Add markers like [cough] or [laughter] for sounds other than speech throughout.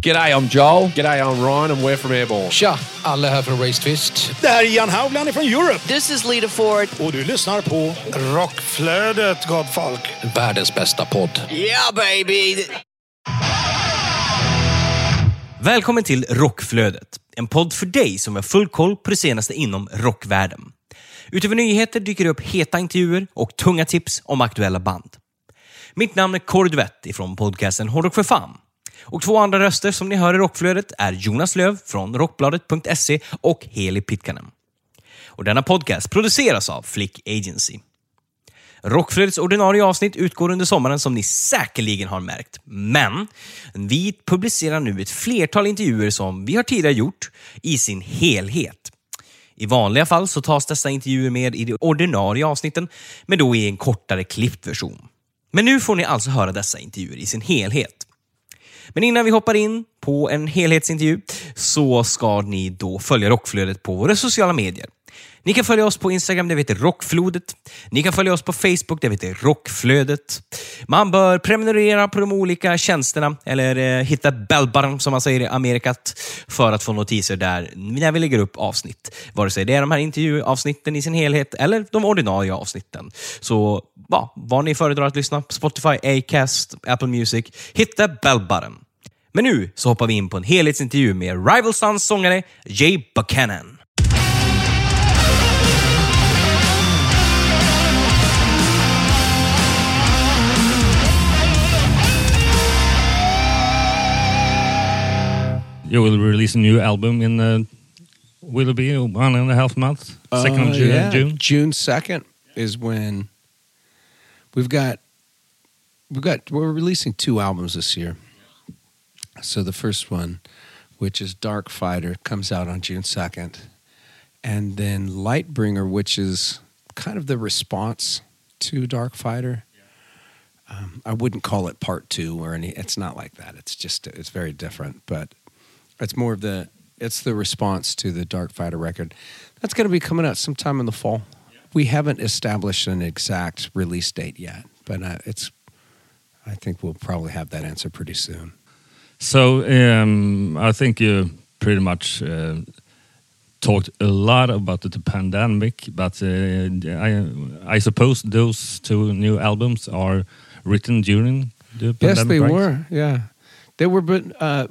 G'day, I'm Joel. G'day, I'm Ryan and we're from Airborne. Tja, alla här från Raised Fist. Det här är Jan Haugland från Europe. This is Lita Ford. Och du lyssnar på Rockflödet, gott folk. Världens bästa podd. Yeah, baby! Välkommen till Rockflödet, en podd för dig som har full koll på det senaste inom rockvärlden. Utöver nyheter dyker det upp heta intervjuer och tunga tips om aktuella band. Mitt namn är Kåre Duvett ifrån podcasten Hårdrock för fan. Och två andra röster som ni hör i Rockflödet är Jonas Löv från Rockbladet.se och Heli Pitkanen. Och denna podcast produceras av Flick Agency. Rockflödets ordinarie avsnitt utgår under sommaren som ni säkerligen har märkt. Men vi publicerar nu ett flertal intervjuer som vi har tidigare gjort i sin helhet. I vanliga fall så tas dessa intervjuer med i de ordinarie avsnitten, men då i en kortare klippt version. Men nu får ni alltså höra dessa intervjuer i sin helhet. Men innan vi hoppar in på en helhetsintervju så ska ni då följa Rockflödet på våra sociala medier. Ni kan följa oss på Instagram där vi heter Rockflodet. Ni kan följa oss på Facebook där vi heter Rockflödet. Man bör prenumerera på de olika tjänsterna eller eh, hitta bellbutton som man säger i Amerikat för att få notiser där när vi lägger upp avsnitt. Vare sig det är de här intervjuavsnitten i sin helhet eller de ordinarie avsnitten. Så ja, vad ni föredrar att lyssna på Spotify, Acast, Apple Music. Hitta bellbutton. Men nu så hoppar vi in på en helhetsintervju med Rival Sons sångare Jay Buchanan. You will release a new album in uh, will it be one and a half month? Second Uh, of June. yeah. June. June 2nd is when we've got we've got we're releasing two albums this year. So the first one, which is Darkfighter, comes out on June 2nd. And then Lightbringer, which is kind of the response to Darkfighter. Um, I wouldn't call it part two or any. It's not like that. It's just it's very different, but it's more of the it's the response to the Darkfighter record. That's going to be coming out sometime in the fall. We haven't established an exact release date yet, but uh, it's. I think we'll probably have that answer pretty soon. So um, I think you pretty much uh, talked a lot about the pandemic, but uh, I, I suppose those two new albums are written during the pandemic. Yes, they right? were. Yeah, they were. But uh,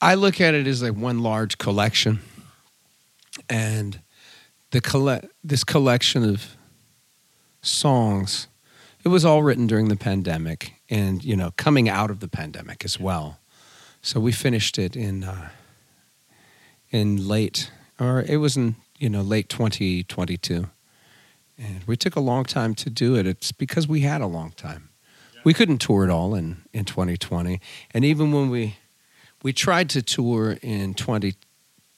I look at it as like one large collection, and the colle- this collection of songs, it was all written during the pandemic, and you know, coming out of the pandemic as well. So we finished it in uh, in late, or it was in you know late 2022, and we took a long time to do it. It's because we had a long time. We couldn't tour it all in, in 2020 and even when we we tried to tour in 20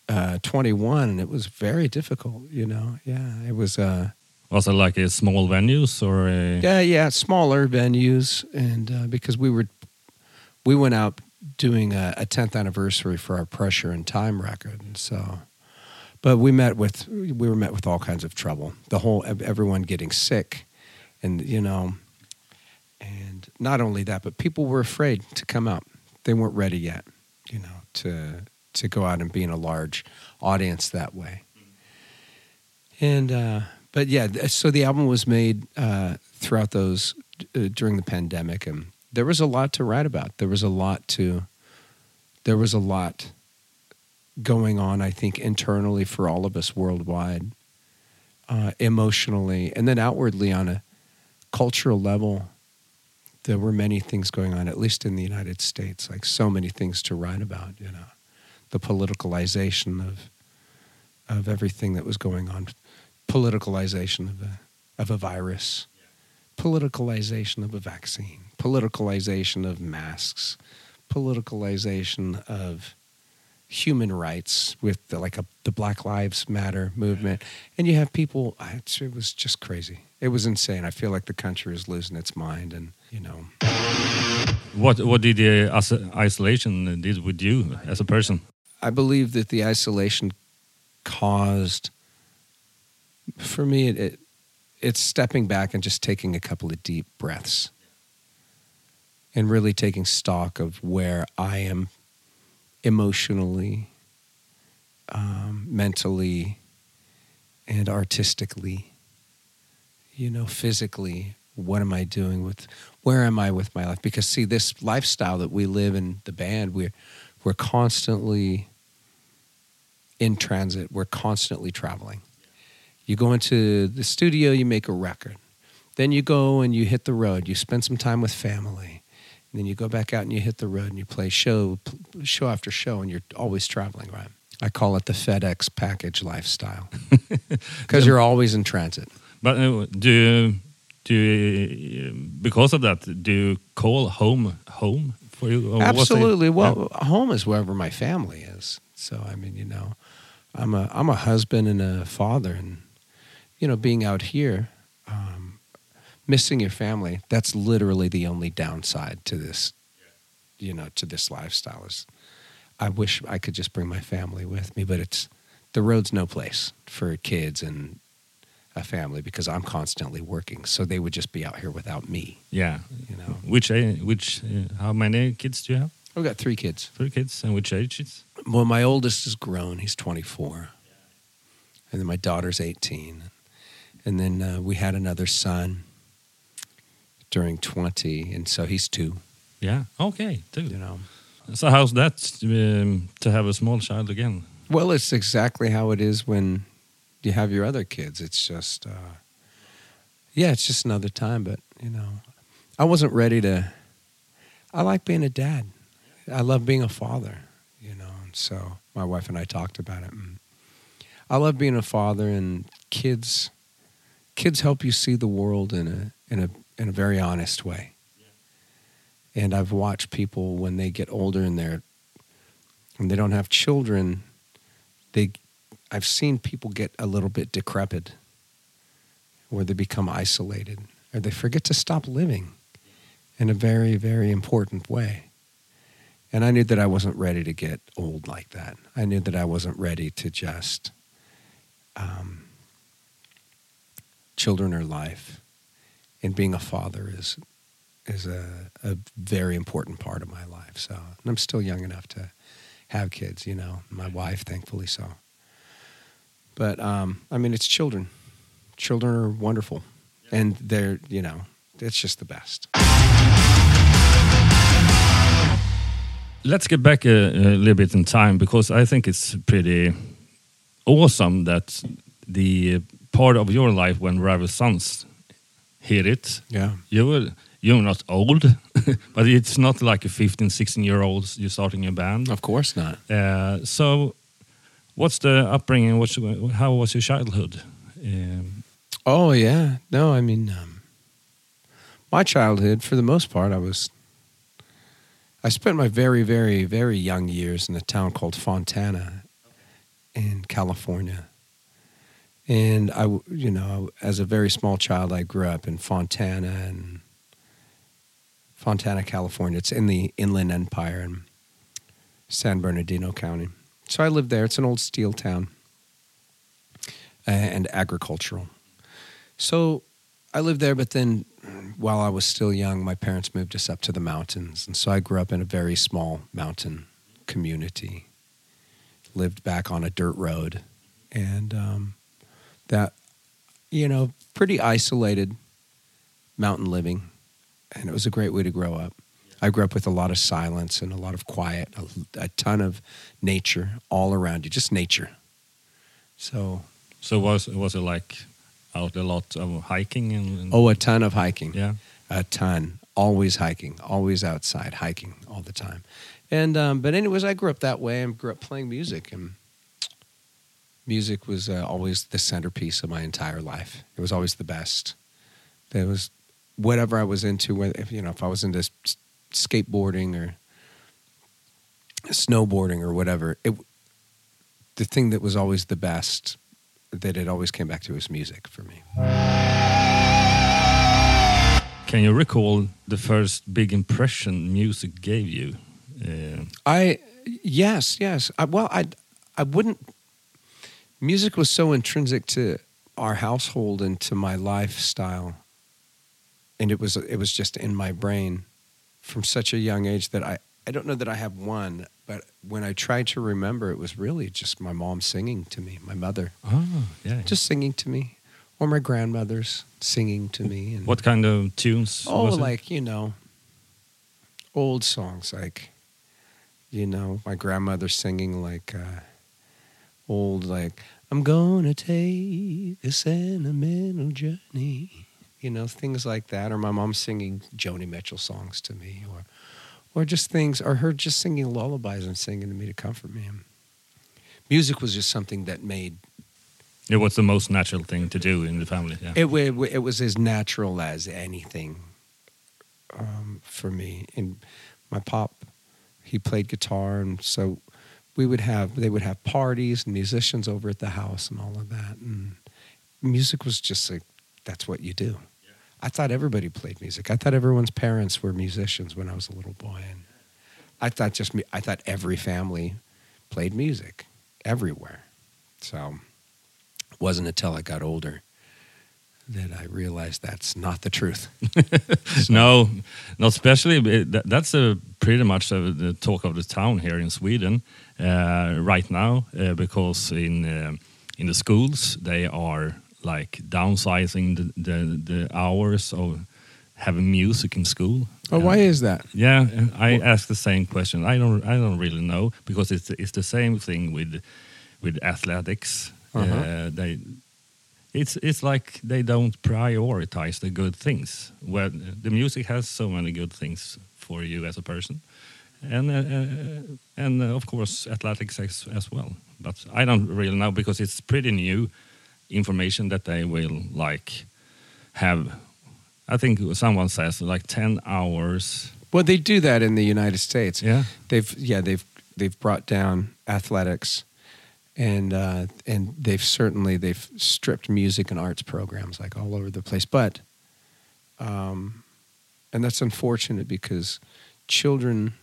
uh, 21 and it was very difficult you know? Yeah it was uh Was it like a small venues or a, yeah yeah smaller venues and uh, because we were we went out doing a, a 10th anniversary for our pressure and time record and so but we met with we were met with all kinds of trouble. The whole everyone getting sick and you know and not only that but people were afraid to come out. They weren't ready yet you know to to go out and be in a large audience that way. And uh but yeah so the album was made uh throughout those uh, during the pandemic and there was a lot to write about. There was a lot to there was a lot going on i think internally for all of us worldwide uh, emotionally and then outwardly on a cultural level there were many things going on at least in the united states like so many things to write about you know the politicalization of of everything that was going on politicalization of a of a virus politicalization of a vaccine politicalization of masks politicalization of human rights with the, like a, the Black Lives Matter movement, and you have people. It, it was just crazy. It was insane. I feel like the country is losing its mind, and you know, what what did the isolation did with you as a person? I believe that the isolation caused, for me, it, it it's stepping back and just taking a couple of deep breaths, and really taking stock of where I am emotionally, um, mentally, and artistically. You know, physically, what am I doing with? Where am I with my life? Because see, this lifestyle that we live in the band, we're we're constantly in transit. We're constantly traveling. You go into the studio, you make a record. Then you go and you hit the road. You spend some time with family. And then you go back out and you hit the road and you play show show after show and you're always traveling, right? I call it the FedEx package lifestyle. [laughs] Because you're always in transit. But uh, do you, do you, because of that, do you call home home for you? Or was it- Absolutely. Yeah. Well, home is wherever my family is. So I mean, you know, I'm a I'm a husband and a father, and you know, being out here, um, missing your family. That's literally the only downside to this. You know, to this lifestyle is, I wish I could just bring my family with me, but it's the road's no place for kids and a family because I'm constantly working. So they would just be out here without me. yeah. You know, Which which uh, how many kids do you have? I've got three kids. Three kids, and which ages? Well, my oldest is grown. He's 24. And then my daughter's 18. And then uh, we had another son during 20. And so he's two, Yeah. Okay. Two. you know. So how's that um, to have a small child again? Well, it's exactly how it is when you have your other kids. It's just, uh, yeah, it's just another time. But, you know, I wasn't ready to, I like being a dad. I love being a father, you know. And so my wife and I talked about it. And I love being a father, and kids, kids help you see the world in a, in a, in a very honest way. And I've watched people when they get older and they're, and they don't have children, they I've seen people get a little bit decrepit where they become isolated or they forget to stop living in a very very important way. And I knew that I wasn't ready to get old like that. I knew that I wasn't ready to just um, children are life and being a father is is a, a very important part of my life. So and I'm still young enough to have kids, you know, my wife, thankfully so. But um, I mean, it's children. Children are wonderful, and they're you know, it's just the best. Let's get back a, a little bit in time because I think it's pretty awesome that the part of your life when Rival Sons hit it, Yeah. you were you're not old, [laughs] but it's not like a 15, 16 year olds you're starting a band. Of course not. Uh, so, what's the upbringing? What's, how was your childhood? Um, Oh yeah, no, I mean, um, my childhood, for the most part, I was. I spent my very, very, very young years in a town called Fontana, in California, and I, you know, as a very small child, I grew up in Fontana and Fontana, California. It's in the Inland Empire in San Bernardino County. So I lived there. It's an old steel town uh, and agricultural. So I lived there, but then while I was still young, my parents moved us up to the mountains. And so I grew up in a very small mountain community, lived back on a dirt road. And um, that, you know, pretty isolated mountain living. And it was a great way to grow up. I grew up with a lot of silence and a lot of quiet, a, a ton of nature all around you, just nature. So so was was it like out a lot of hiking and, and Oh, a ton of hiking. yeah, A ton. Always hiking. Always outside hiking all the time. And um, but anyways, I grew up that way. I grew up playing music, and music was uh, always the centerpiece of my entire life. It was always the best. There was whatever I was into. If, you know, if I was into skateboarding or snowboarding or whatever, it the thing that was always the best that it always came back to was music for me. Can you recall the first big impression music gave you? Uh, I yes, yes. I, well, I I wouldn't. Music was so intrinsic to our household and to my lifestyle, and it was it was just in my brain from such a young age that I I don't know that I have one, but when I tried to remember, it was really just my mom singing to me, my mother Oh, yeah. just singing to me, or my grandmothers singing to me. And, what kind of tunes? Oh, was it? like you know, old songs like, you know, my grandmother singing like uh, old like I'm gonna take a sentimental journey, you know, things like that, or my mom singing Joni Mitchell songs to me, or or just things, or her just singing lullabies and singing to me to comfort me. Music was just something that made it was the most natural thing to do in the family. Yeah. It, wa- it was as natural as anything um, for me. And my pop, he played guitar, and so we would have they would have parties and musicians over at the house and all of that. And music was just like that's what you do. I thought everybody played music. I thought everyone's parents were musicians when I was a little boy, and I thought just me. I thought every family played music everywhere. So it wasn't until I got older that I realized that's not the truth. [laughs] No, not especially. that- That's a pretty much the talk of the town here in Sweden uh, right now, uh, because in uh, in the schools they are like downsizing the, the the hours or having music in school. Oh, why is that? Yeah, I ask the same question. I don't I don't really know because it's it's the same thing with with athletics. Uh-huh. Uh, they it's it's like they don't prioritize the good things. Where the music has so many good things for you as a person, and uh, uh, and uh, of course athletics as, as well. But I don't really know because it's pretty new information that they will like have. I think someone says like ten hours. Well, they do that in the United States. Yeah. They've yeah they've they've brought down athletics, and uh, and they've certainly they've stripped music and arts programs like all over the place. But, um, and that's unfortunate because children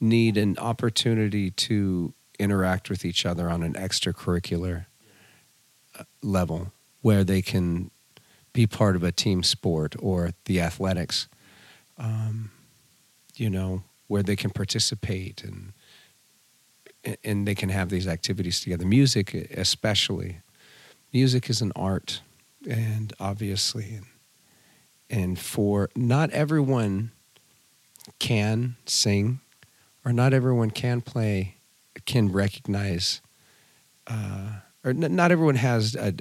need an opportunity to interact with each other on an extracurricular level where they can be part of a team sport or the athletics. Um, you know, where they can participate and and they can have these activities together. Music, especially, music is an art, and obviously, and, for not everyone can sing, or not everyone can play, can recognize, uh, or n- not everyone has a,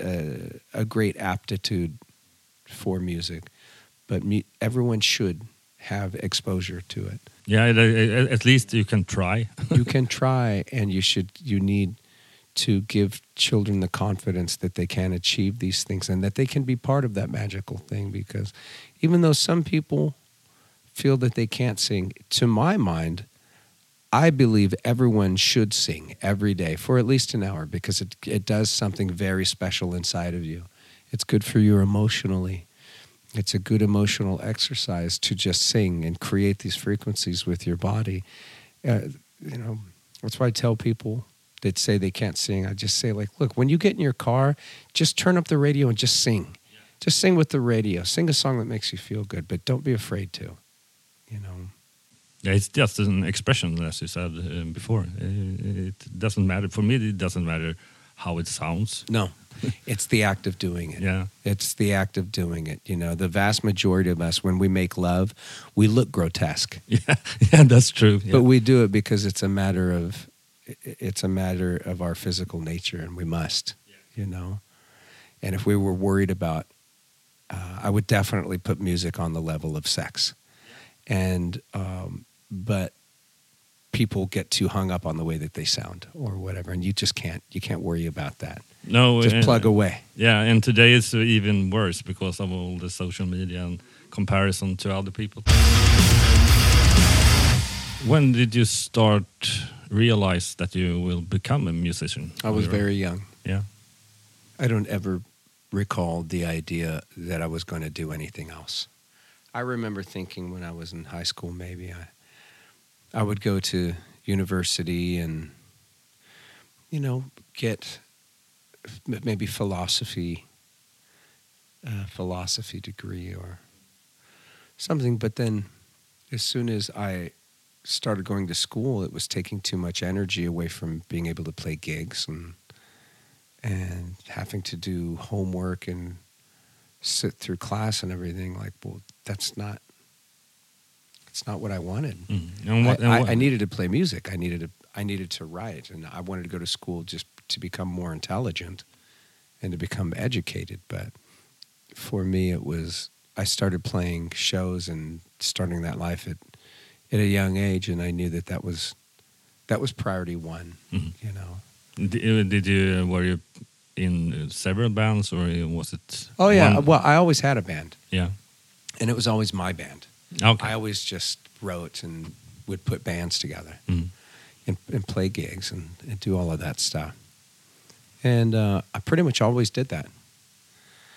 a, a great aptitude for music, but mu- everyone should have exposure to it. Yeah, at least you can try. [laughs] you can try and you should you need to give children the confidence that they can achieve these things and that they can be part of that magical thing because even though some people feel that they can't sing to my mind I believe everyone should sing every day for at least an hour because it it does something very special inside of you. It's good for you emotionally. It's a good emotional exercise to just sing and create these frequencies with your body. Uh, you know, that's why I tell people that say they can't sing. I just say like, look, when you get in your car, just turn up the radio and just sing. Just sing with the radio. Sing a song that makes you feel good, but don't be afraid to. You know. Yeah, it's just an expression, as you said uh, before. Uh, It doesn't matter for me. It doesn't matter how it sounds. No. [laughs] it's the act of doing it. Yeah, It's the act of doing it. You know, the vast majority of us, when we make love, we look grotesque, [laughs] yeah, yeah. That's true. Yeah. but we do it because it's a matter of, it's a matter of our physical nature, and we must. You know, and if we were worried about, uh, I would definitely put music on the level of sex, and um, but people get too hung up on the way that they sound or whatever, and you just can't. You can't worry about that. no, Just uh, plug away. Yeah, and today it's even worse because of all the social media and comparison to other people. When did you start realize that you will become a musician? I was very young. yeah. I don't ever recall the idea that I was going to do anything else. I remember thinking when I was in high school, maybe I, I would go to university and, you know, get maybe philosophy, uh, philosophy degree or something. But then, as soon as I started going to school, it was taking too much energy away from being able to play gigs and and having to do homework and sit through class and everything. Like, well, that's not it's not what I wanted. Mm. And what, I, and I, what- I needed to play music. I needed to I needed to write, and I wanted to go to school just to become more intelligent and to become educated. But for me, it was I started playing shows and starting that life at at a young age, and I knew that that was that was priority one. Mhm. You know. Did, did you were you in uh, several bands or was it? Oh yeah. one- Well, I always had a band, yeah. and it was always my band. Okay. I always just wrote and would put bands together. Mm. and, and play gigs and, and do all of that stuff. And uh, I pretty much always did that.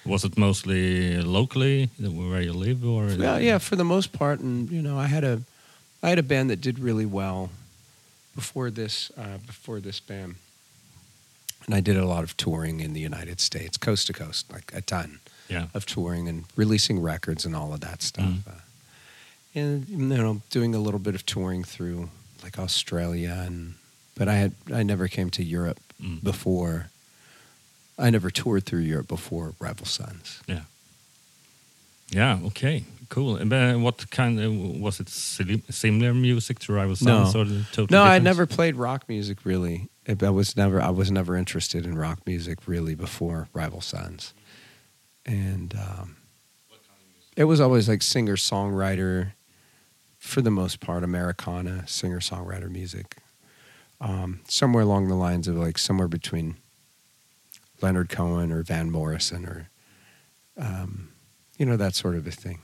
Was it mostly locally where you live, or Yeah, yeah, for the most part. And you know, I had a, I had a band that did really well before this, uh, before this band. And I did a lot of touring in the United States, coast to coast, like a ton yeah, of touring and releasing records and all of that stuff. Mm. Uh, and you know, doing a little bit of touring through like Australia and, but I had I never came to Europe Mm. before. I never toured through Europe before Rival Sons. yeah, yeah. Okay, cool. And then what kind of was it? Similar music to Rival No. Sons, or totally No, I never played rock music really. I was never I was never interested in rock music really before Rival Sons, and um, it was always like singer songwriter, for the most part, Americana singer songwriter music. Um, somewhere along the lines of like somewhere between Leonard Cohen or Van Morrison or, um, you know, that sort of a thing.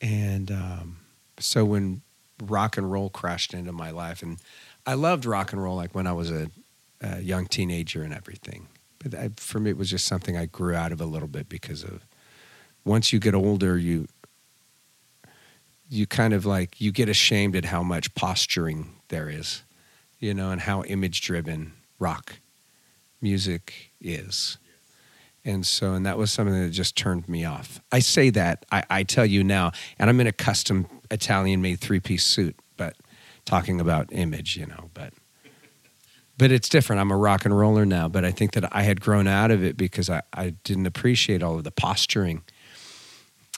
And um, so when rock and roll crashed into my life, and I loved rock and roll like when I was a, a young teenager and everything. But I, for me, it was just something I grew out of a little bit because of once you get older, you you kind of like you get ashamed at how much posturing there is, you know, and how image driven rock music is. And so, and that was something that just turned me off. I say that, I, I tell you now, and I'm in a custom Italian made three piece suit, but talking about image, you know, but. But it's different. I'm a rock and roller now, but I think that I had grown out of it because I, I didn't appreciate all of the posturing.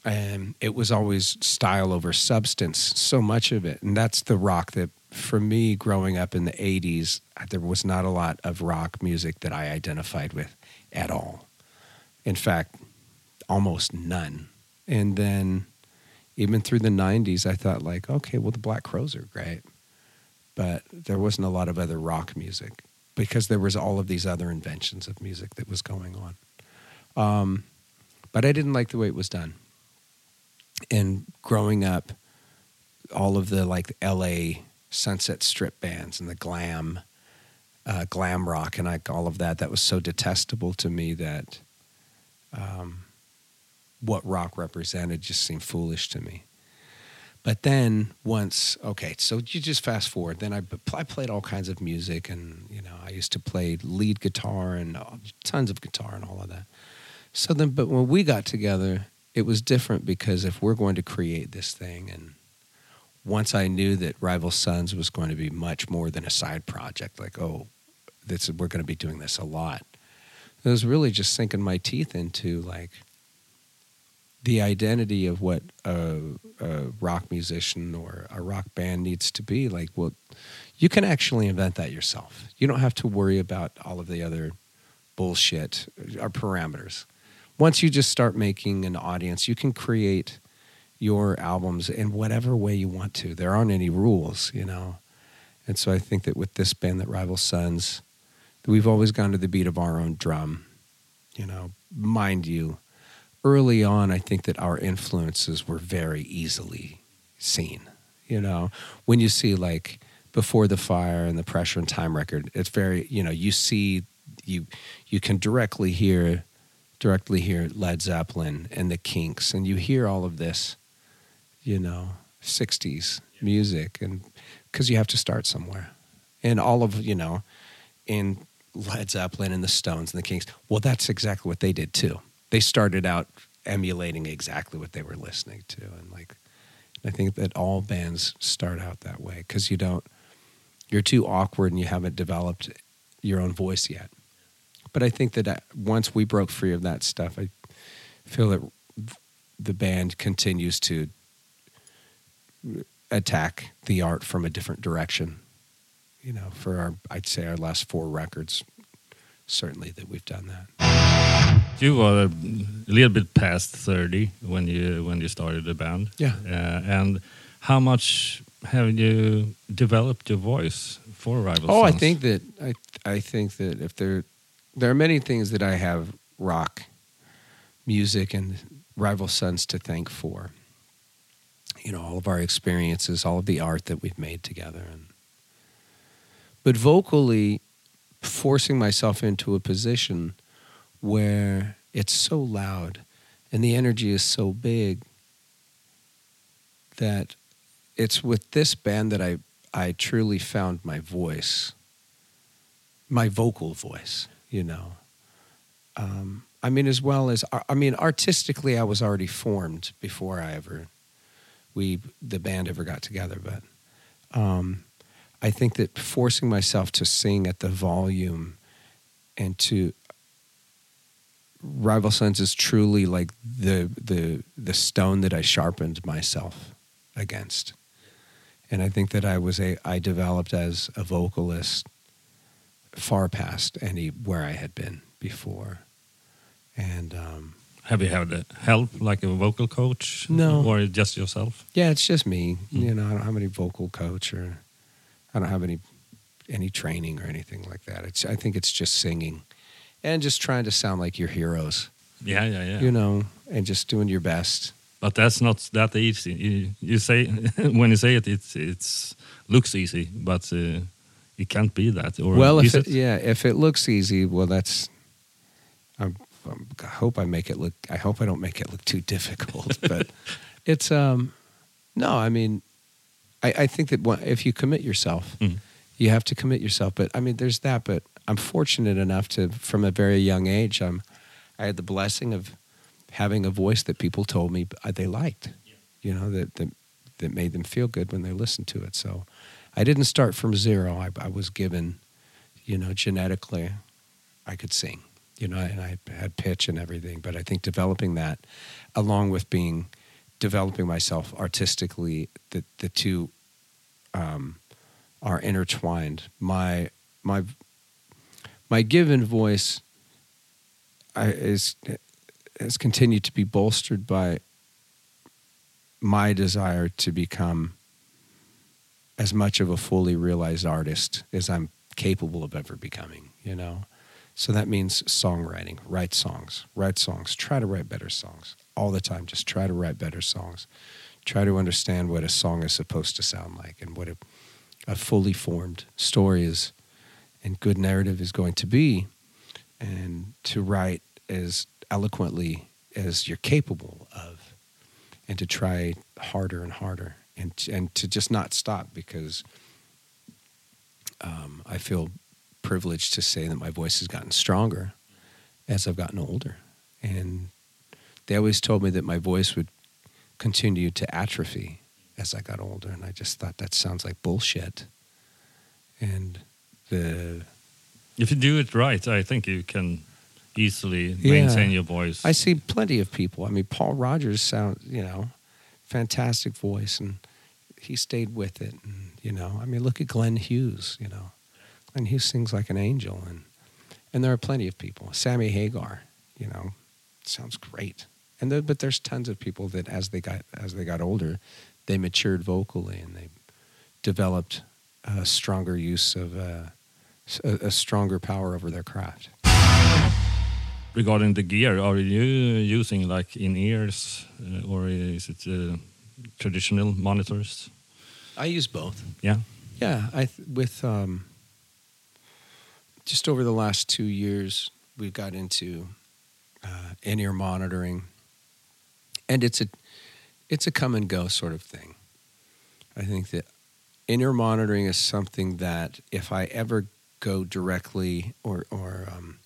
And it was always style over substance, so much of it. And that's the rock that, for me, growing up in the 80s, there was not a lot of rock music that I identified with at all. In fact, almost none. And then even through the 90s, I thought, like, okay, well, the Black Crowes are great. But there wasn't a lot of other rock music because there was all of these other inventions of music that was going on. Um, but I didn't like the way it was done. And growing up, all of the like LA Sunset Strip bands and the glam, uh, glam rock, and like all of that, that was so detestable to me that um, what rock represented just seemed foolish to me. But then once, okay, so you just fast forward. Then I, I played all kinds of music, and you know, I used to play lead guitar and uh, tons of guitar and all of that. So then, but when we got together, it was different because if we're going to create this thing, and once I knew that Rival Sons was going to be much more than a side project, like oh, this we're going to be doing this a lot. It was really just sinking my teeth into like the identity of what a, a rock musician or a rock band needs to be. Like, well, you can actually invent that yourself. You don't have to worry about all of the other bullshit or parameters. Once you just start making an audience, you can create your albums in whatever way you want to. There aren't any rules, you know. And so I think that with this band, that Rival Sons, we've always gone to the beat of our own drum. You know, mind you, early on, I think that our influences were very easily seen. You know, when you see like before the fire and the pressure and time record, it's very you know you see you you can directly hear directly hear Led Zeppelin and the Kinks, and you hear all of this, you know, '60s music, and because you have to start somewhere, and all of you know, in Led Zeppelin and the Stones and the Kinks, well, that's exactly what they did too. They started out emulating exactly what they were listening to, and like I think that all bands start out that way because you don't, you're too awkward and you haven't developed your own voice yet. But I think that uh, once we broke free of that stuff, I feel that the band continues to attack the art from a different direction. You know, for our, I'd say our last four records, certainly that we've done that. You were a little bit past thirty when you when you started the band. Yeah. Uh, and how much have you developed your voice for Rival Oh, I think that I I think that if there there are many things that I have rock music and Rival Sons to thank for. You know, all of our experiences, all of the art that we've made together and but vocally forcing myself into a position where it's so loud and the energy is so big that it's with this band that I I truly found my voice, my vocal voice. You know, um, I mean, as well as I mean, artistically, I was already formed before I ever we the band ever got together. But um, I think that forcing myself to sing at the volume and to Rival Sons is truly like the the the stone that I sharpened myself against. And I think that I was a I developed as a vocalist far past any where I had been before. And um, Have you had help, like a vocal coach? No. Or just yourself? yeah, it's just me. Mm. You know, I don't have any vocal coach or I don't have any any training or anything like that. It's I think it's just singing and just trying to sound like your heroes. Yeah, yeah, yeah. You know, and just doing your best. But that's not that easy. You, you say [laughs] when you say it, it's it's looks easy, but uh, it can't be that. Or well, if it, it? yeah, if it looks easy, well, that's. I'm, I'm, I hope I make it look. I hope I don't make it look too difficult. [laughs] but it's um, no, I mean, I, I think that one- if you commit yourself, Mm. you have to commit yourself. But I mean, there's that. But I'm fortunate enough to, from a very young age, I'm, I had the blessing of having a voice that people told me uh, they liked. You know that that that made them feel good when they listened to it. So, I didn't start from zero. I, I was given, you know, genetically, I could sing. You know, and I had pitch and everything. But I think developing that, along with being, developing myself artistically, the the two, um, are intertwined. My my my given voice, I, is has continued to be bolstered by my desire to become as much of a fully realized artist as I'm capable of ever becoming, you know? So that means songwriting, write songs, write songs, try to write better songs all the time. Just try to write better songs. Try to understand what a song is supposed to sound like and what a, a fully formed story is and good narrative is going to be. And to write as eloquently as you're capable of and to try harder and harder and and to just not stop because um, I feel privileged to say that my voice has gotten stronger as I've gotten older, and they always told me that my voice would continue to atrophy as I got older, and I just thought that sounds like bullshit. And the If you do it right, I think you can easily Yeah. maintain your voice. I see plenty of people. I mean, Paul Rodgers sounds, you know, fantastic voice, and he stayed with it. And you know, I mean, look at Glenn Hughes. You know, Glenn Hughes sings like an angel, and and there are plenty of people. Sammy Hagar, you know, sounds great. And there, but there's tons of people that as they got as they got older, they matured vocally and they developed a stronger use of uh, a, a stronger power over their craft. Regarding the gear, are you using like in ears uh, or is it uh, traditional monitors? I use both. Yeah. Yeah, I th- with um, just over the last two years, we've got into uh, in-ear monitoring, and it's a it's a come and go sort of thing. I think that in-ear monitoring is something that if I ever go directly or or um,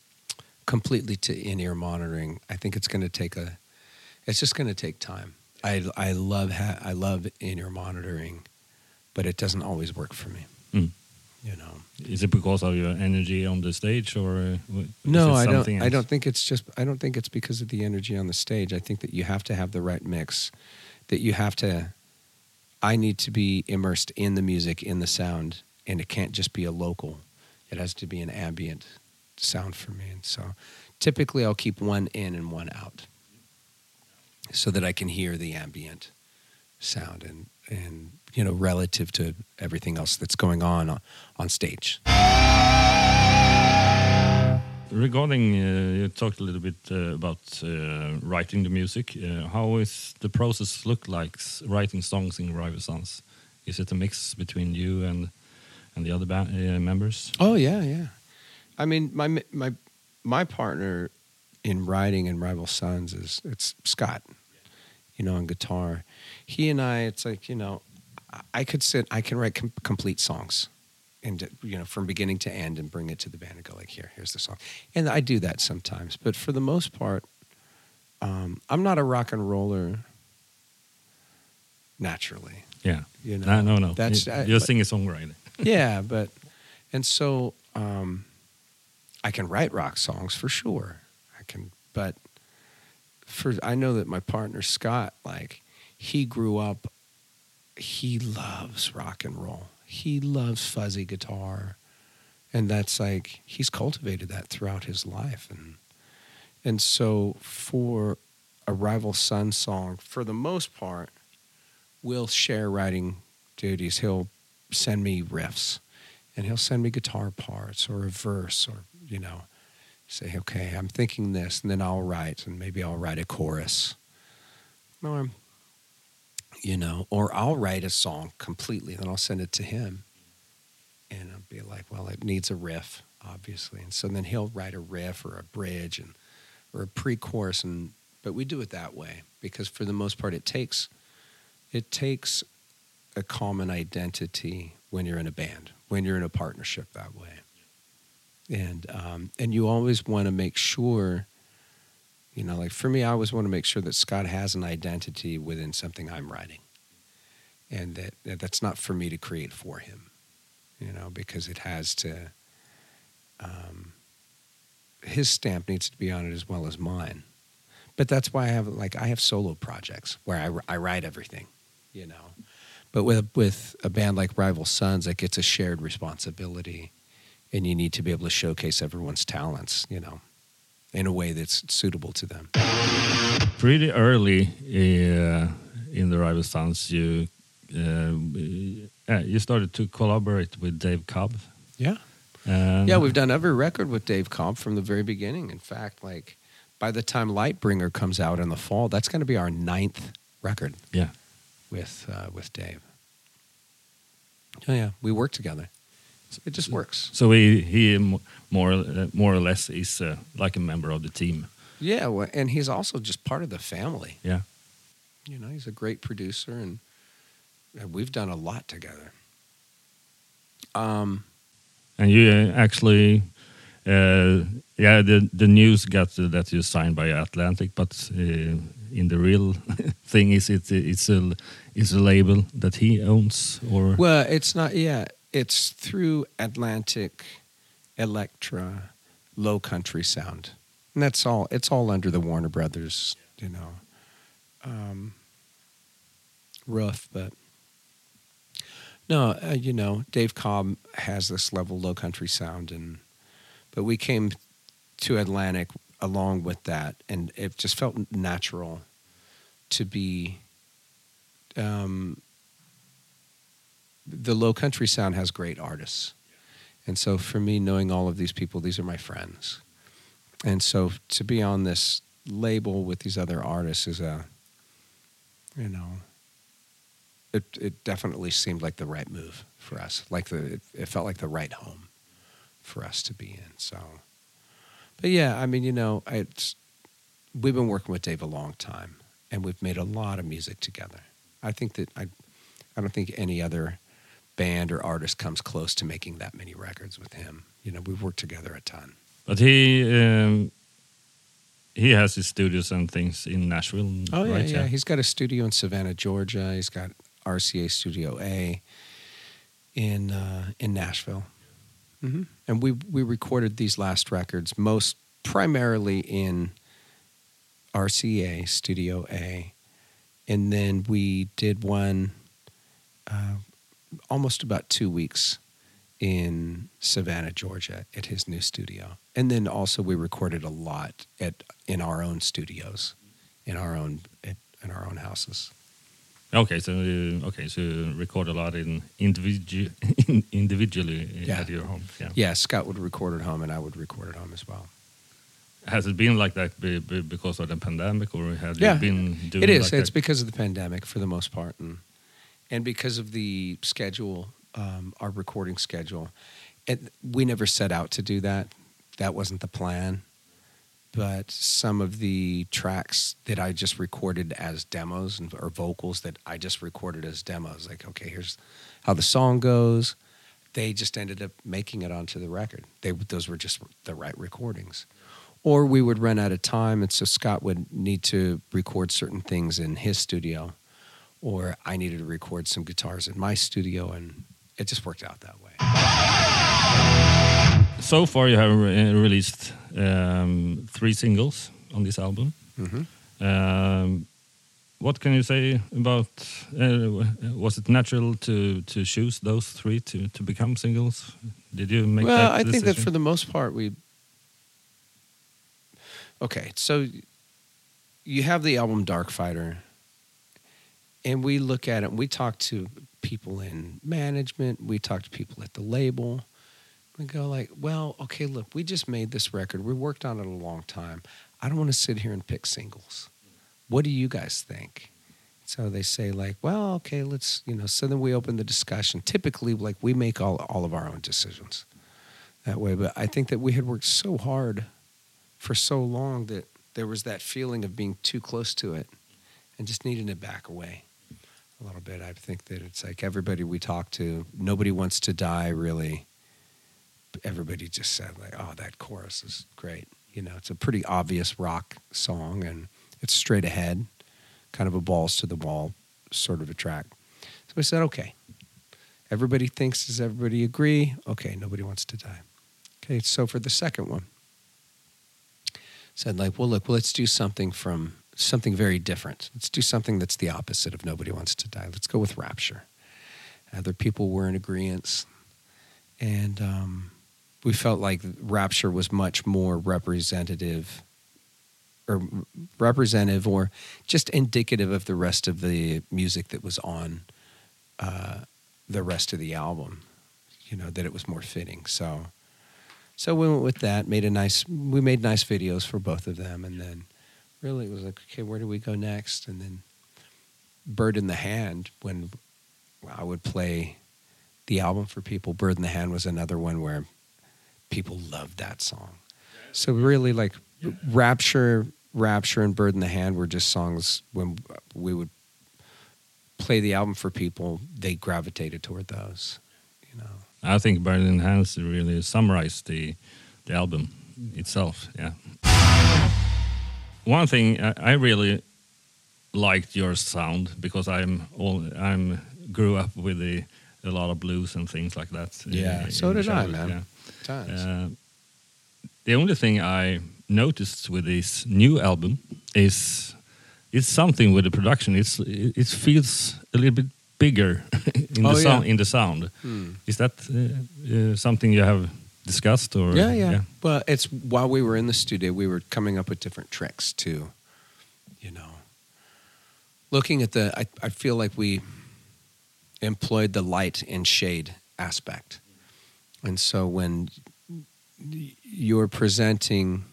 completely to in-ear monitoring, I think it's going to take a it's just going to take time. I I love ha- I love in ear monitoring, but it doesn't always work for me. Mm. You know. Is it because of your energy on the stage, or uh, No, I don't. something I don't think it's just. I don't think it's because of the energy on the stage. I think that you have to have the right mix. That you have to. I need to be immersed in the music, in the sound, and it can't just be a local. It has to be an ambient sound for me. And so, typically, I'll keep one in and one out, so that I can hear the ambient sound and and you know relative to everything else that's going on on, on stage. Regarding, uh, you talked a little bit uh, about uh, writing the music. Uh, how is the process look like writing songs in Rival Sons? Is it a mix between you and and the other band, uh, members? Oh yeah, yeah. I mean, my my my partner in writing in Rival Sons is it's Scott. You know, on guitar. He and I, it's like you know, I- could sit, I can write com- complete songs, and you know, from beginning to end, and bring it to the band and go like, here, here's the song, and I do that sometimes. But for the most part, um, I'm not a rock and roller naturally. Yeah. You know, No, no, no. That's I- you're a but- singer songwriter. [laughs] yeah, but and so um, I can write rock songs for sure. I can, but for I know that my partner Scott, like he grew up, he loves rock and roll. He loves fuzzy guitar, and that's like he's cultivated that throughout his life, and and so for a rival son song, for the most part, we'll share writing duties. He'll send me riffs and he'll send me guitar parts or a verse or you know say okay i'm thinking this and then i'll write and maybe i'll write a chorus. Or you know or i'll write a song completely then i'll send it to him. And i'll be like well it needs a riff obviously. And so then he'll write a riff or a bridge and or a pre-chorus and but we do it that way because for the most part it takes it takes a common identity when you're in a band, when you're in a partnership that way. And um, and you always want to make sure, you know, like for me, I always want to make sure that Scott has an identity within something I'm writing, and that, that that's not for me to create for him, you know, because it has to. Um, his stamp needs to be on it as well as mine, but that's why I have like I have solo projects where I I write everything, you know. But with with a band like Rival Sons, like it's a shared responsibility, and you need to be able to showcase everyone's talents, you know, in a way that's suitable to them. Pretty early uh, in the Rival Sons, you uh, uh, you started to collaborate with Dave Cobb. Yeah, yeah, we've done every record with Dave Cobb from the very beginning. In fact, like by the time Lightbringer comes out in the fall, that's going to be our ninth record yeah. with uh, with Dave. Oh yeah, we work together. It just works. So he he more more or less is uh, like a member of the team. Yeah, well, and he's also just part of the family. Yeah. You know, he's a great producer, and, and we've done a lot together. Um, And you uh, actually, uh, yeah, the the news got that you signed by Atlantic, but uh, in the real [laughs] thing is it it's a it's a label that he owns or well, it's not. Yeah, it's through Atlantic, Elektra, Low Country Sound, and that's all. It's all under the Warner Brothers, you know, um, roof. But no, uh, you know, Dave Cobb has this level Low Country Sound, and but we came to Atlantic along with that, and it just felt natural to be. Um, the low country sound has great artists. And so for me, knowing all of these people, these are my friends. And so to be on this label with these other artists is a, you know, it, it definitely seemed like the right move for us. Like the, it, it felt like the right home for us to be in. So, but yeah, I mean, you know, it's, we've been working with Dave a long time and we've made a lot of music together. I think that I, I don't think any other band or artist comes close to making that many records with him. You know, we've worked together a ton. But he um, he has his studios and things in Nashville. Oh yeah, right? yeah. He's got a studio in Savannah, Georgia. He's got RCA Studio A in uh, in Nashville, hmm and we we recorded these last records most primarily in RCA Studio A, and then we did one uh, almost about two weeks in Savannah, Georgia, at his new studio, and then also we recorded a lot at in our own studios, in our own at, in our own houses. Okay, so uh, okay, so record a lot in individu- [laughs] individually Yeah. at your home. Yeah. Yeah, Scott would record at home, and I would record at home as well. Has it been like that be, be, because of the pandemic, or have Yeah, you been doing It is. Like it's that? because of the pandemic for the most part, and and because of the schedule, um, our recording schedule. And we never set out to do that. That wasn't the plan. But some of the tracks that I just recorded as demos and, or vocals that I just recorded as demos, like okay, here's how the song goes. They just ended up making it onto the record. They those were just the right recordings or we would run out of time and so scott would need to record certain things in his studio or i needed to record some guitars in my studio and it just worked out that way So far, you have re- released um, three singles on this album. Mhm. Um, what can you say about? Uh, was it natural to to choose those three to to become singles? Did you make well i think that for the most part we okay so you have the album Darkfighter and we look at it and we talk to people in management we talk to people at the label. We go like well okay look we just made this record. We worked on it a long time. I don't want to sit here and pick singles. What do you guys think? So they say like well okay let's you know so then we open the discussion. Typically like we make all, all of our own decisions that way but i think that we had worked so hard for so long that there was that feeling of being too close to it and just needing to back away a little bit. I think that it's like everybody we talk to nobody wants to die really. Everybody just said like oh that chorus is great. You know it's a pretty obvious rock song and it's straight ahead kind of a balls to the wall sort of a track. So we said okay. Everybody thinks does everybody agree? Okay nobody wants to die. Okay so for the second one said like well look well, let's do something from something very different. Let's do something that's the opposite of nobody wants to die. Let's go with rapture. Other people were in agreement. And um, we felt like rapture was much more representative or representative or just indicative of the rest of the music that was on uh, the rest of the album you know that it was more fitting. So so we went with that made a nice we made nice videos for both of them and then really it was like okay where do we go next and then bird in the hand when i would play the album for people bird in the hand was another one where people loved that song so really like rapture rapture and bird in the hand were just songs when we would play the album for people they gravitated toward those you know I think Bird in the Hand really summarized the the album itself. Yeah. One thing I, I really liked your sound because I'm all I'm grew up with the, a lot of blues and things like that. Yeah, in- so in did I, man. yeah. Uh, the only thing I noticed with this new album is it's something with the production. It's it, it feels a little bit bigger [laughs] in Oh, the yeah. sound. In the sound, Hmm. is that uh, uh, something you have discussed or? Yeah, yeah, yeah. Well, it's while we were in the studio, we were coming up with different tricks too. You know, looking at the, I, I feel like we employed the light and shade aspect, and so when you're presenting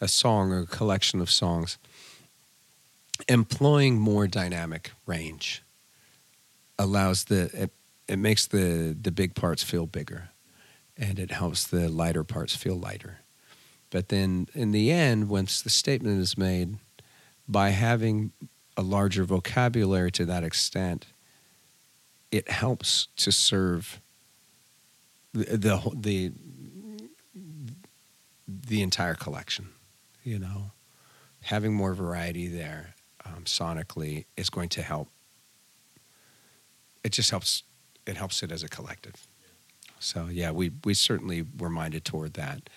a song or a collection of songs, employing more dynamic range allows the it, it makes the the big parts feel bigger and it helps the lighter parts feel lighter. But then in the end, once the statement is made, by having a larger vocabulary to that extent, it helps to serve the the the, the entire collection, you know. having more variety there um, sonically is going to help. It just helps. It helps it as a collective. So yeah, we we certainly were minded toward that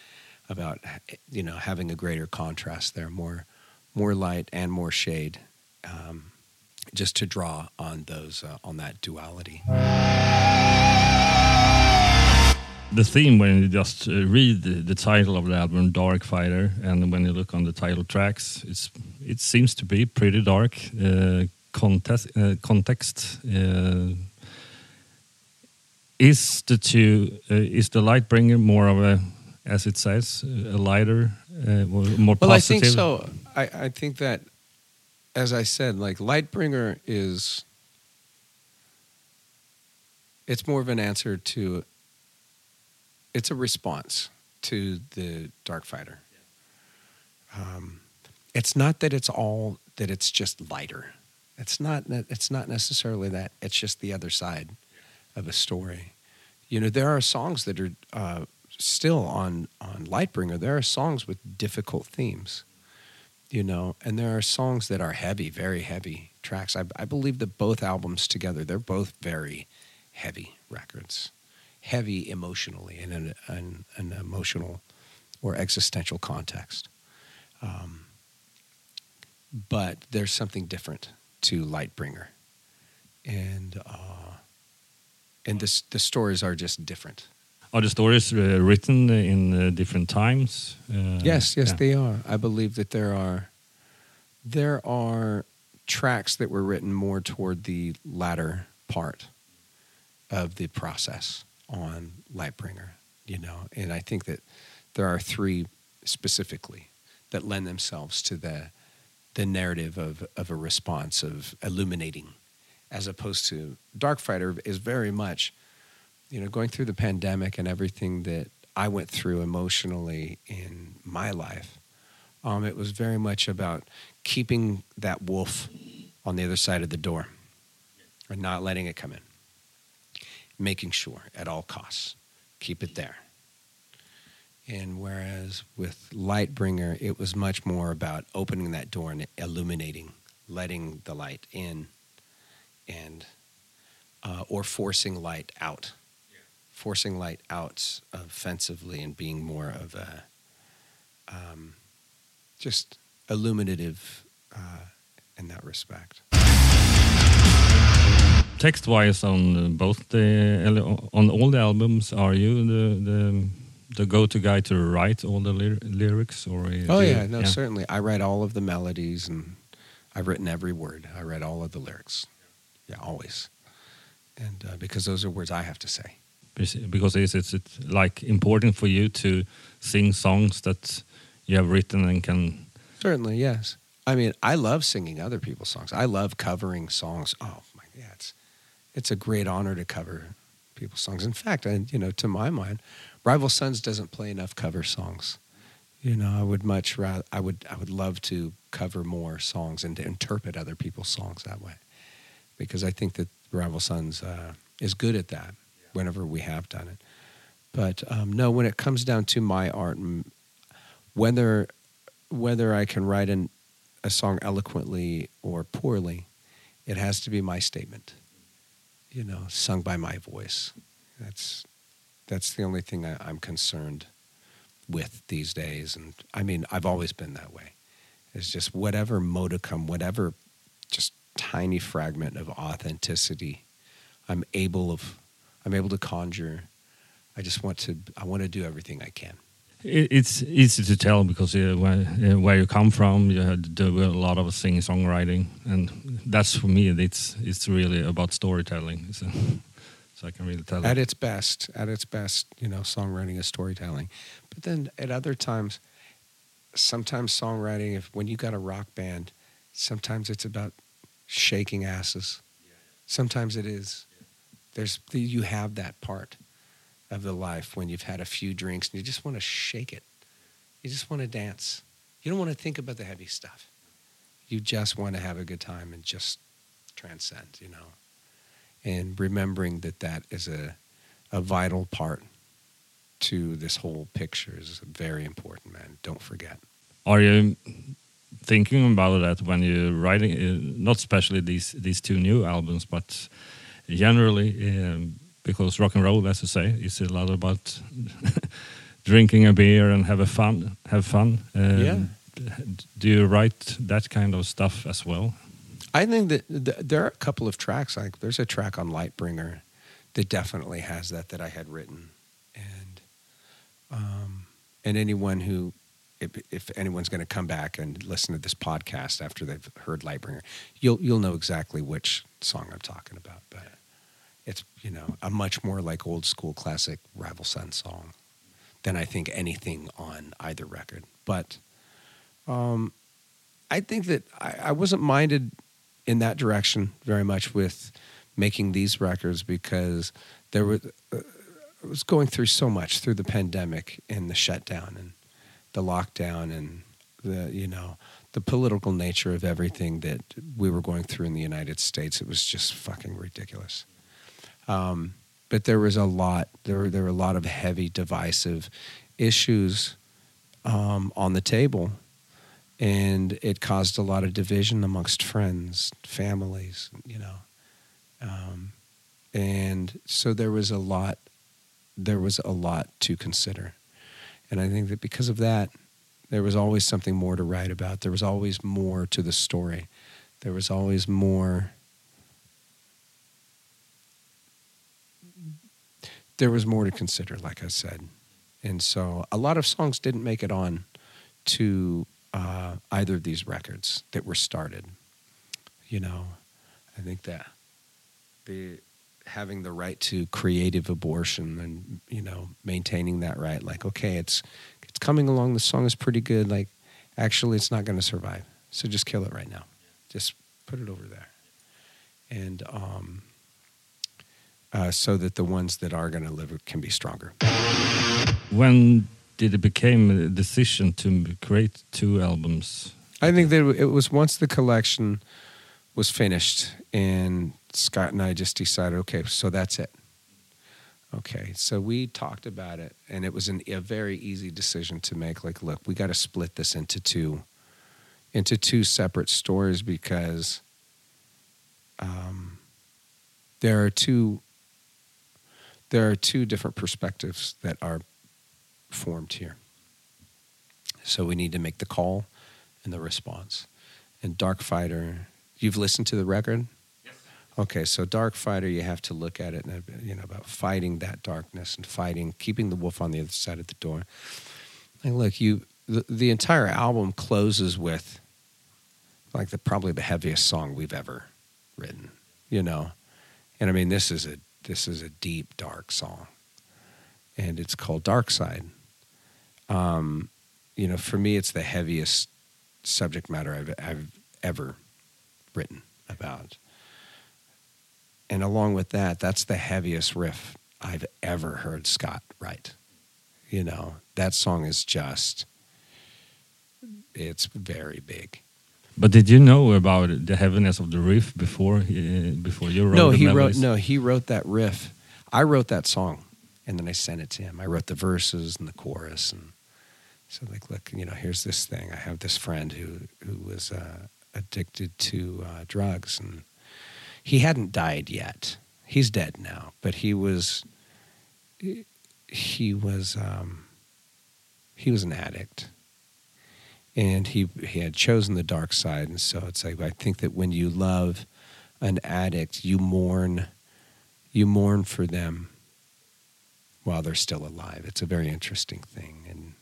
about you know having a greater contrast there, more more light and more shade, um, just to draw on those uh, on that duality. The theme when you just uh, read the, the title of the album, Darkfighter, and when you look on the title tracks, it's it seems to be pretty dark. Uh, uh, context uh, is the two uh, is the Lightbringer more of a, as it says, a lighter, uh, more Well, I think so. I, I think that, as I said, like Lightbringer is, it's more of an answer to, it's a response to the Darkfighter. Um, it's not that it's all that it's just lighter. It's not. It's not necessarily that. It's just the other side of a story. You know, there are songs that are uh, still on on Lightbringer. There are songs with difficult themes. You know, and there are songs that are heavy, very heavy tracks. I, I believe that both albums together, they're both very heavy records, heavy emotionally in an, an, an emotional or existential context. Um, but there's something different to Lightbringer, and uh, and this the stories are just different. Are the stories uh, written in uh, different times? Uh, Yes, yes, yeah. they are. I believe that there are there are tracks that were written more toward the latter part of the process on Lightbringer, you know, and I think that there are three specifically that lend themselves to the the narrative of of a response of illuminating, as opposed to Darkfighter is very much, you know, going through the pandemic and everything that I went through emotionally in my life. Um, it was very much about keeping that wolf on the other side of the door and not letting it come in, making sure at all costs, keep it there. And whereas with Lightbringer, it was much more about opening that door and illuminating, letting the light in, and uh, or forcing light out, forcing light out offensively and being more of a um, just illuminative uh, in that respect. Text wise, on uh, both the on all the albums, are you the the, the go to guy to write all the ly- lyrics, or uh, Oh do you- yeah, no, certainly. I write all of the melodies, and I've written every word. I write all of the lyrics. Yeah, always. And uh, because those are words I have to say. Because is it it's like important for you to sing songs that you have written and can Certainly, yes. I mean, I love singing other people's songs. I love covering songs. Oh my, yeah, it's it's a great honor to cover people's songs. In fact, and you know, to my mind, Rival Sons doesn't play enough cover songs. You know, I would much rather I would I would love to cover more songs and to interpret other people's songs that way, because I think that Rival Sons uh, is good at that. Whenever we have done it, but um, no, when it comes down to my art, whether whether I can write an, a song eloquently or poorly, it has to be my statement. You know, sung by my voice. That's that's the only thing I, I'm concerned with these days. And I mean, I've always been that way. It's just whatever modicum, whatever just tiny fragment of authenticity I'm able of I'm able to conjure. I just want to I want to do everything I can. It's easy to tell because uh, where, uh, where you come from, you had to do a lot of singing songwriting, and that's for me. It's it's really about storytelling. [laughs] So, so I can really tell. at it. its best at its best you know songwriting is storytelling but then at other times sometimes songwriting if when you got a rock band sometimes it's about shaking asses. Sometimes it is. There's you have that part of the life when you've had a few drinks and you just want to shake it. You just want to dance. You don't want to think about the heavy stuff. You just want to have a good time and just transcend you know? And remembering that that is a, a vital part to this whole picture is very important man. Don't forget. Are you thinking about that when you're writing, uh, not especially these these two new albums, but generally um, because rock and roll, as you say, is a lot about [laughs] drinking a beer and have a fun, have fun. Um, Yeah. Do you write that kind of stuff as well? I think that th- there are a couple of tracks. Like there's a track on Lightbringer that definitely has that that I had written, and um, and anyone who, if, if anyone's going to come back and listen to this podcast after they've heard Lightbringer, you'll you'll know exactly which song I'm talking about. But it's you know a much more like old school classic Rival Son song than I think anything on either record. But um, I think that I, I wasn't minded in that direction very much with making these records because there was uh, was going through so much through the pandemic and the shutdown and the lockdown and the you know the political nature of everything that we were going through in the United States. It was just fucking ridiculous. Um, but there was a lot. There were there were a lot of heavy, divisive issues um, on the table, and it caused a lot of division amongst friends, families. You know, um, and so there was a lot. There was a lot to consider, and I think that because of that, there was always something more to write about. There was always more to the story. There was always more. There was more to consider, like I said, and so a lot of songs didn't make it on to uh, either of these records that were started. You know, I think that the having the right to creative abortion and you know maintaining that right, like okay, it's it's coming along. The song is pretty good. Like actually, it's not going to survive. So just kill it right now. Just put it over there, and um, uh, so that the ones that are going to live can be stronger. When did it became a decision to create two albums? I think that it was once the collection was finished, and Scott and I just decided, okay, so that's it. Okay, so we talked about it, and it was an, a very easy decision to make. Like, look, we got to split this into two, into two separate stories because um, there are two. There are two different perspectives that are formed here. So we need to make the call and the response. And Darkfighter, you've listened to the record? Okay, so Darkfighter, you have to look at it and you know about fighting that darkness and fighting, keeping the wolf on the other side of the door. And look, you the, the entire album closes with like the probably the heaviest song we've ever written, you know. And I mean this is a this is a deep dark song. And it's called Dark Side. Um, you know, for me, it's the heaviest subject matter I've, I've ever written about. And along with that, that's the heaviest riff I've ever heard Scott write. You know, that song is just, it's very big. But did you know about the heaviness of the riff before he, before you wrote no, he melodies? wrote, no, he wrote that riff. I wrote that song and then I sent it to him. I wrote the verses and the chorus and so like, look, you know, here's this thing. I have this friend who who was uh, addicted to uh, drugs, and he hadn't died yet. He's dead now, but he was he was um, he was an addict, and he he had chosen the dark side, and so it's like I think that when you love an addict, you mourn you mourn for them while they're still alive. It's a very interesting thing, and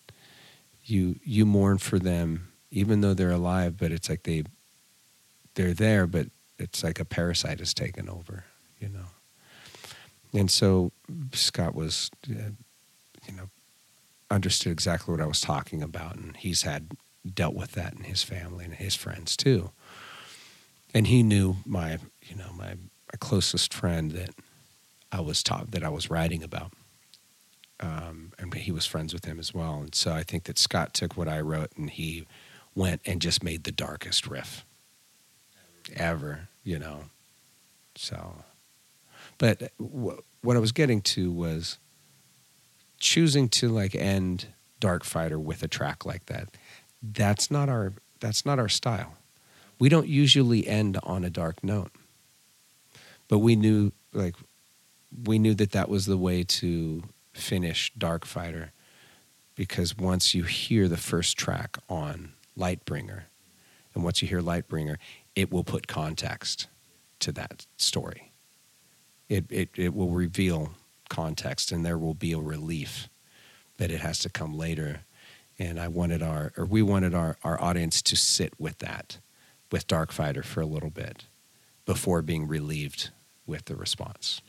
you you mourn for them even though they're alive, but it's like they they're there, but it's like a parasite has taken over, you know. And so Scott was, uh, you know, understood exactly what I was talking about, and he's had dealt with that in his family and his friends too. And he knew my, you know, my, my closest friend that I was taught that I was writing about um, and he was friends with him as well. And so I think that Scott took what I wrote and he went and just made the darkest riff ever, you know. So, but w- what I was getting to was choosing to like end Darkfighter with a track like that. That's not our That's not our style. We don't usually end on a dark note. But we knew like we knew that that was the way to finish Darkfighter because once you hear the first track on Lightbringer and once you hear Lightbringer, it will put context to that story. It, it, it will reveal context and there will be a relief that it has to come later. And I wanted our, or we wanted our, our audience to sit with that, with Darkfighter for a little bit before being relieved with the response.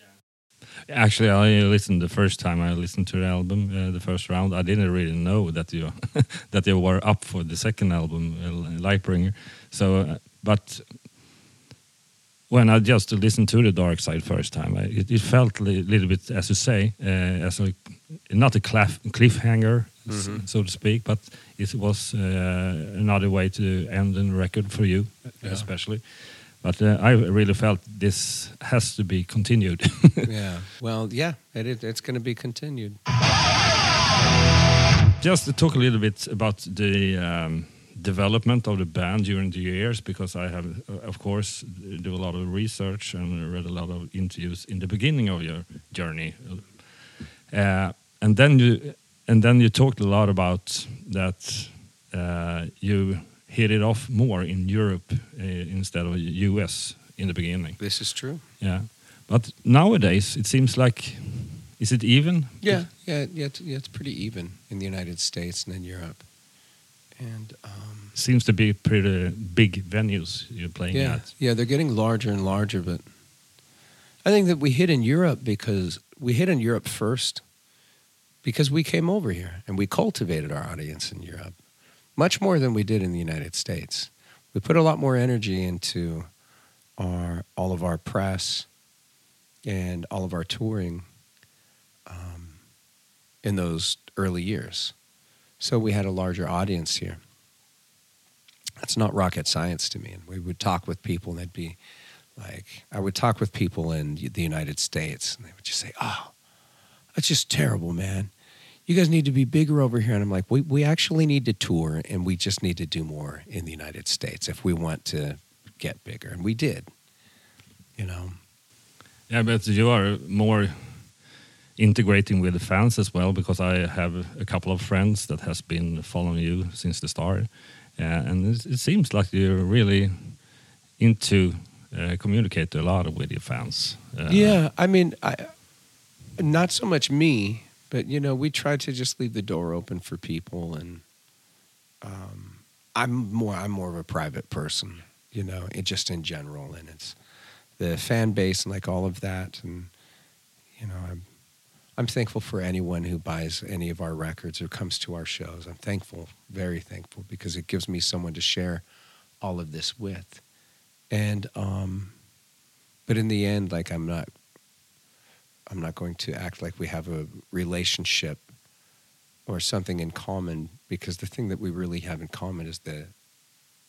Actually, I listened the first time I listened to the album, uh, the first round. I didn't really know that you [laughs] that you were up for the second album, uh, Lightbringer. So, uh, but when I just listened to the Dark Side first time, I, it, it felt a li little bit, as you say, uh, as a not a cliff, cliffhanger, s- so to speak, but it was uh, another way to end the record for you, especially. But uh, I really felt this has to be continued. [laughs] yeah. Well, yeah, it, it, it's going to be continued. Just to talk a little bit about the um, development of the band during the years, because I have, uh, of course, do a lot of research and read a lot of interviews in the beginning of your journey, uh, and then you and then you talked a lot about that uh, you hit it off more in Europe uh, instead of US in the beginning. This is true. Yeah, but nowadays it seems like, is it even? Yeah, yeah, yeah. It's, yeah, it's pretty even in the United States and in Europe. And um, seems to be pretty big venues you're playing yeah, at. yeah, they're getting larger and larger. But I think that we hit in Europe because we hit in Europe first because we came over here and we cultivated our audience in Europe much more than we did in the United States. We put a lot more energy into our all of our press and all of our touring um, in those early years. So we had a larger audience here. That's not rocket science to me. And we would talk with people, and they'd be like, I would talk with people in the United States, and they would just say, "Oh, that's just terrible, man. You guys need to be bigger over here." And I'm like, "We we actually need to tour, and we just need to do more in the United States if we want to get bigger." And we did. You know, Yeah, but you are more integrating with the fans as well because I have a couple of friends that has been following you since the start, uh, and it, it seems like you're really into uh, communicate a lot with your fans. Uh, yeah, I mean, I, not so much me, but you know, we try to just leave the door open for people, and um, I'm more I'm more of a private person, you know, it, just in general, and it's the fan base and like all of that, and you know, I'm I'm thankful for anyone who buys any of our records or comes to our shows. I'm thankful, very thankful, because it gives me someone to share all of this with, and um, but in the end, like I'm not I'm not going to act like we have a relationship or something in common because the thing that we really have in common is the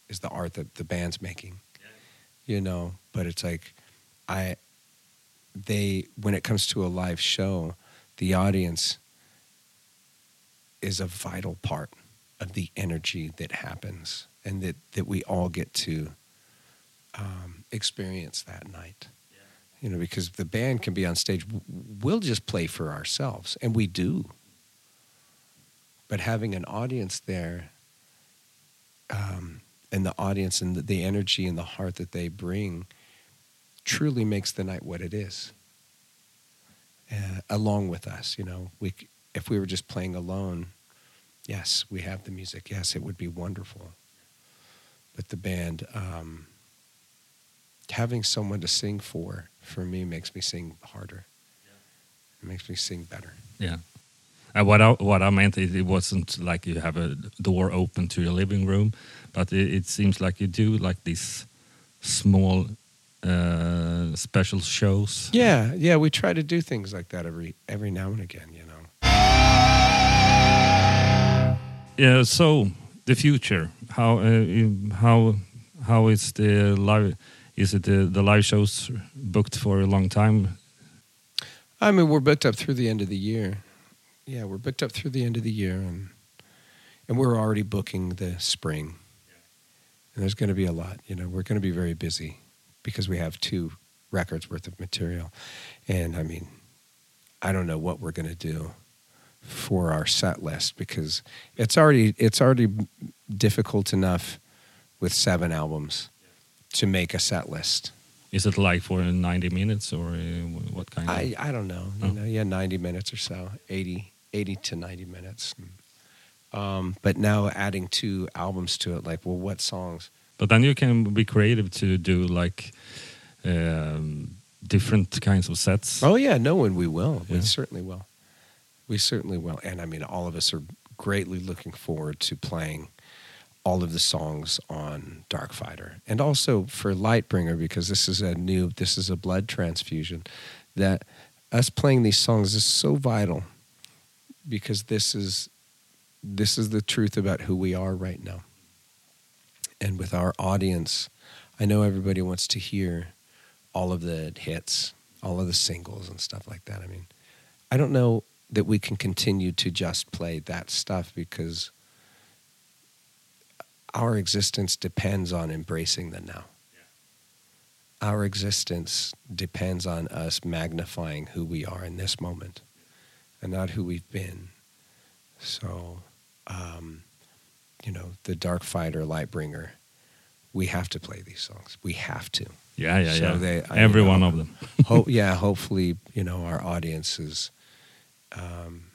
is the art that the band's making. You know, but it's like I they when it comes to a live show, the audience is a vital part of the energy that happens and that, that we all get to um, experience that night you know, because the band can be on stage. We'll just play for ourselves, and we do. But having an audience there, um, and the audience and the, the energy and the heart that they bring, truly makes the night what it is. Uh, along with us, you know, we if we were just playing alone, yes, we have the music. Yes, it would be wonderful. But the band. Um, having someone to sing for for me makes me sing harder. It makes me sing better. Yeah. Uh, what I what I meant is it wasn't like you have a door open to your living room, but it, it seems like you do like these small uh, special shows. Yeah, yeah, we try to do things like that every every now and again, you know. Yeah. So the future, how uh, how how is the live? Is it the, the live shows booked for a long time? I mean, we're booked up through the end of the year. Yeah, we're booked up through the end of the year and and we're already booking the spring. and there's going to be a lot. You know, we're going to be very busy because we have two records worth of material, and I mean, I don't know what we're going to do for our set list because it's already it's already difficult enough with seven albums to make a set list. Is it like for 90 minutes or uh, what kind of? I, I don't know. You Oh. know, yeah, 90 minutes or so, 80, 80 to 90 minutes. Um, but now adding two albums to it, like, well, what songs? But then you can be creative to do like um, different kinds of sets. Oh, yeah, no, and we will. We certainly will. We certainly will. And I mean, all of us are greatly looking forward to playing all of the songs on Darkfighter. And also for Lightbringer, because this is a new, this is a blood transfusion, that us playing these songs is so vital because this is this is the truth about who we are right now. And with our audience, I know everybody wants to hear all of the hits, all of the singles and stuff like that. I mean, I don't know that we can continue to just play that stuff because our existence depends on embracing the now. Our existence depends on us magnifying who we are in this moment and not who we've been. So, um, you know, the Darkfighter, light bringer. We have to play these songs. We have to. Yeah, yeah, so yeah. They, Every know, one of them. [laughs] [laughs] yeah, hopefully, you know, our audiences, um,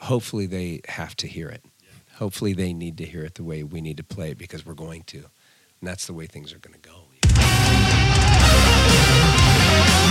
hopefully they have to hear it. Yeah. Hopefully they need to hear it the way we need to play it because we're going to. And that's the way things are going to go. You know?